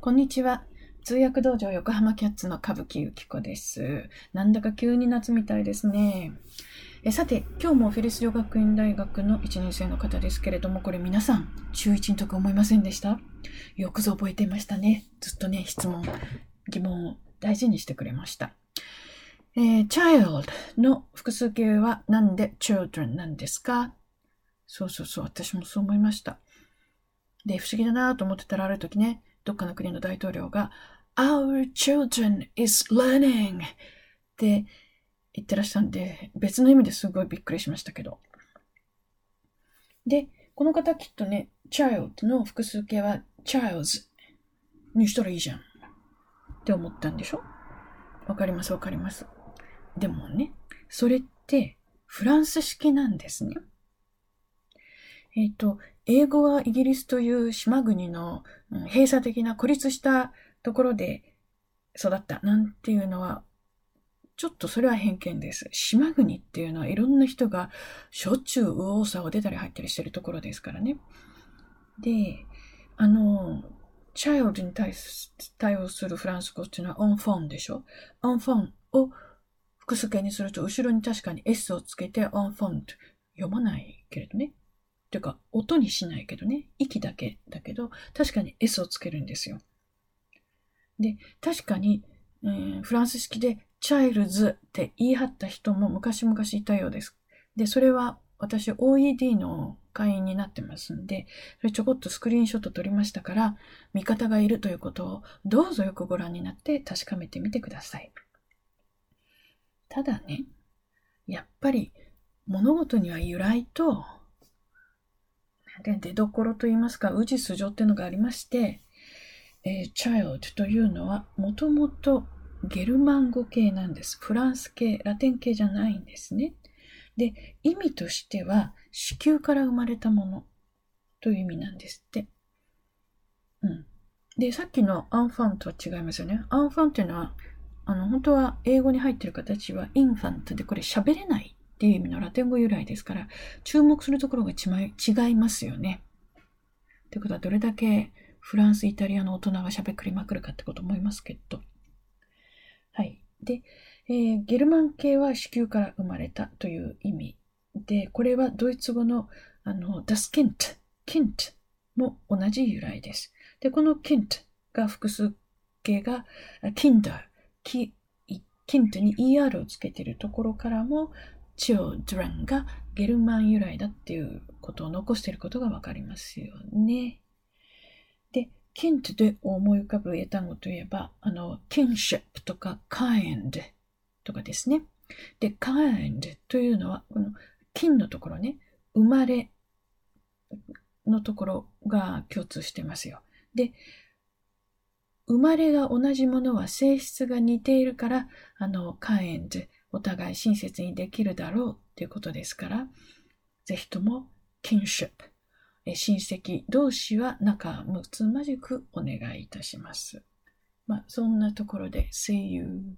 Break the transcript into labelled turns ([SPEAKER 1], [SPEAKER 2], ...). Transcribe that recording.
[SPEAKER 1] こんにちは。通訳道場横浜キャッツの歌舞伎ゆき子です。なんだか急に夏みたいですね。えさて、今日もフェリス女学院大学の1年生の方ですけれども、これ皆さん、中1の時思いませんでした？よくぞ覚えていましたね。ずっとね、質問、疑問を大事にしてくれました。えー child の複数形はなんで children なんですか？そうそうそう、私もそう思いました。で、不思議だなと思ってたらある時ね、どっかの国の大統領が Our children is learning って言ってらしたんで、別の意味ですごいびっくりしましたけど。で、この方きっとね、child の複数形は childs にしたらいいじゃんって思ったんでしょ？わかりますわかります。でもね、それってフランス式なんですね。えっ、と、英語はイギリスという島国の閉鎖的な孤立したところで育ったなんていうのは、ちょっとそれは偏見です。島国っていうのはいろんな人がしょっちゅう右往左往出たり入ったりしてるところですからね。で、あの、チャイルドに対対応するフランス語っていうのはオンフォンでしょ？オンフォンを複数形にすると後ろに確かに S をつけてオンフォンと読まないけれどね。というか、音にしないけどね。息だけだけど、確かに S をつけるんですよ。で、確かに、えーフランス式でチャイルズって言い張った人も昔々いたようです。で、それは私 OED の会員になってますんで、それちょこっとスクリーンショット撮りましたから、味方がいるということをどうぞよくご覧になって確かめてみてください。ただね、やっぱり物事には由来と、で出どころといいますか、宇治素性っていうのがありまして、えー child というのはもともとゲルマン語系なんです。フランス系、ラテン系じゃないんですね。で、意味としては子宮から生まれたものという意味なんですって。うん。で、さっきのアンファンとは違いますよね。アンファンっていうのは、あの、本当は英語に入ってる形はインファントで、これ喋れないっていう意味のラテン語由来ですから、注目するところが違いますよね。ってことは、どれだけフランス、イタリアの大人が喋りまくるかってこと思いますけど。はい。で、えーゲルマン系は子宮から生まれたという意味で、これはドイツ語の、あの、das Kind、Kind も同じ由来です。で、この Kind が複数形が、Kinder、き、い Kind に ER をつけているところからも、children がゲルマン由来だっていうことを残していることがわかりますよね。で、kind で思い浮かぶ英単語といえば、あの、kinship とか kind とかですね。で、kind というのは、この金のところね、生まれのところが共通してますよ。で、生まれが同じものは性質が似ているから、あの、kind、お互い親切にできるだろうということですから、ぜひとも kinship、親戚同士は仲睦まじくお願いいたします。まあ、そんなところで、See you.